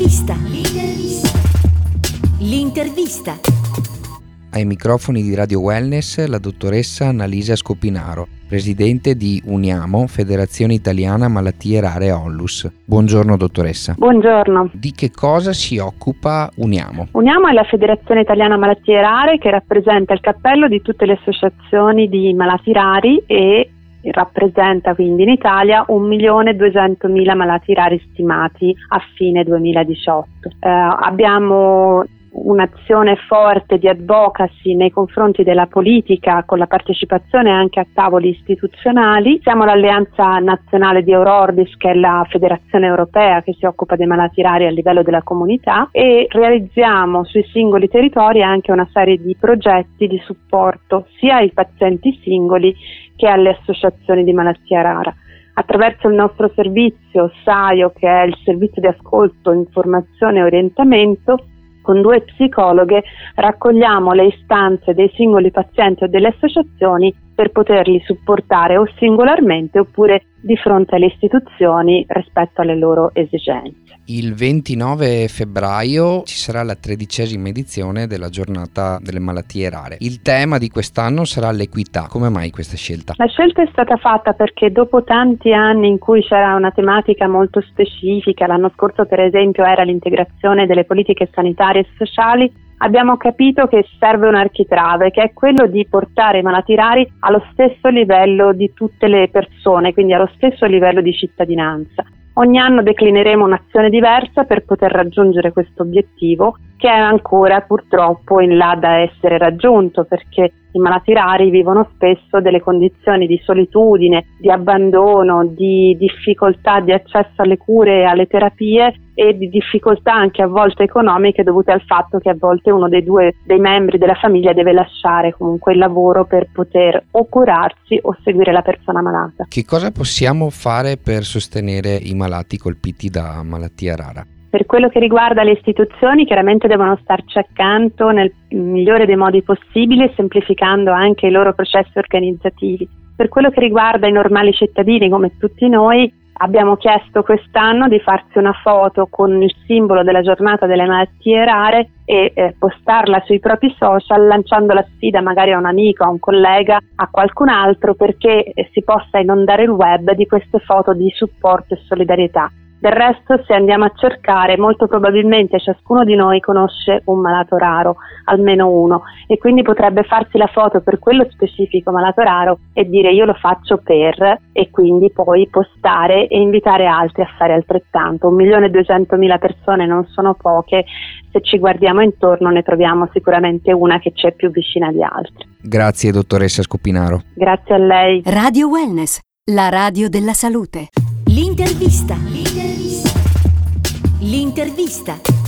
L'intervista. L'intervista. Ai microfoni di Radio Wellness la dottoressa Annalisa Scopinaro, presidente di Uniamo, Federazione Italiana Malattie Rare Onlus. Buongiorno dottoressa. Buongiorno. Di che cosa si occupa Uniamo? Uniamo è la Federazione Italiana Malattie Rare che rappresenta il cappello di tutte le associazioni di malati rari e rappresenta quindi in Italia 1.200.000 malati rari stimati a fine 2018. Eh, abbiamo un'azione forte di advocacy nei confronti della politica con la partecipazione anche a tavoli istituzionali. Siamo l'Alleanza Nazionale di Eurordis che è la federazione europea che si occupa dei malati rari a livello della comunità e realizziamo sui singoli territori anche una serie di progetti di supporto sia ai pazienti singoli che alle associazioni di malattia rara attraverso il nostro servizio SAIO, che è il servizio di ascolto, informazione e orientamento, con due psicologhe raccogliamo le istanze dei singoli pazienti o delle associazioni per poterli supportare o singolarmente oppure di fronte alle istituzioni rispetto alle loro esigenze. Il 29 febbraio ci sarà la tredicesima edizione della giornata delle malattie rare. Il tema di quest'anno sarà l'equità. Come mai questa scelta? La scelta è stata fatta perché dopo tanti anni in cui c'era una tematica molto specifica, l'anno scorso per esempio era l'integrazione delle politiche sanitarie e sociali, abbiamo capito che serve un architrave, che è quello di portare i malati rari allo stesso livello di tutte le persone, quindi allo stesso livello di cittadinanza. Ogni anno declineremo un'azione diversa per poter raggiungere questo obiettivo che è ancora purtroppo in là da essere raggiunto perché i malati rari vivono spesso delle condizioni di solitudine, di abbandono, di difficoltà di accesso alle cure e alle terapie e di difficoltà anche a volte economiche dovute al fatto che a volte uno dei due dei membri della famiglia deve lasciare comunque il lavoro per poter o curarsi o seguire la persona malata. Che cosa possiamo fare per sostenere i malati colpiti da malattia rara? Per quello che riguarda le istituzioni, chiaramente devono starci accanto nel migliore dei modi possibili, semplificando anche i loro processi organizzativi. Per quello che riguarda i normali cittadini, come tutti noi, abbiamo chiesto quest'anno di farsi una foto con il simbolo della giornata delle malattie rare e eh, postarla sui propri social lanciando la sfida magari a un amico, a un collega, a qualcun altro perché eh, si possa inondare il web di queste foto di supporto e solidarietà. Del resto, se andiamo a cercare, molto probabilmente ciascuno di noi conosce un malato raro, almeno uno, e quindi potrebbe farsi la foto per quello specifico malato raro e dire io lo faccio per, e quindi poi postare e invitare altri a fare altrettanto. Un milione e duecentomila persone non sono poche, se ci guardiamo intorno ne troviamo sicuramente una che c'è più vicina di altre. Grazie dottoressa Scopinaro. Grazie a lei. Radio Wellness, la radio della salute. L'intervista. L'intervista.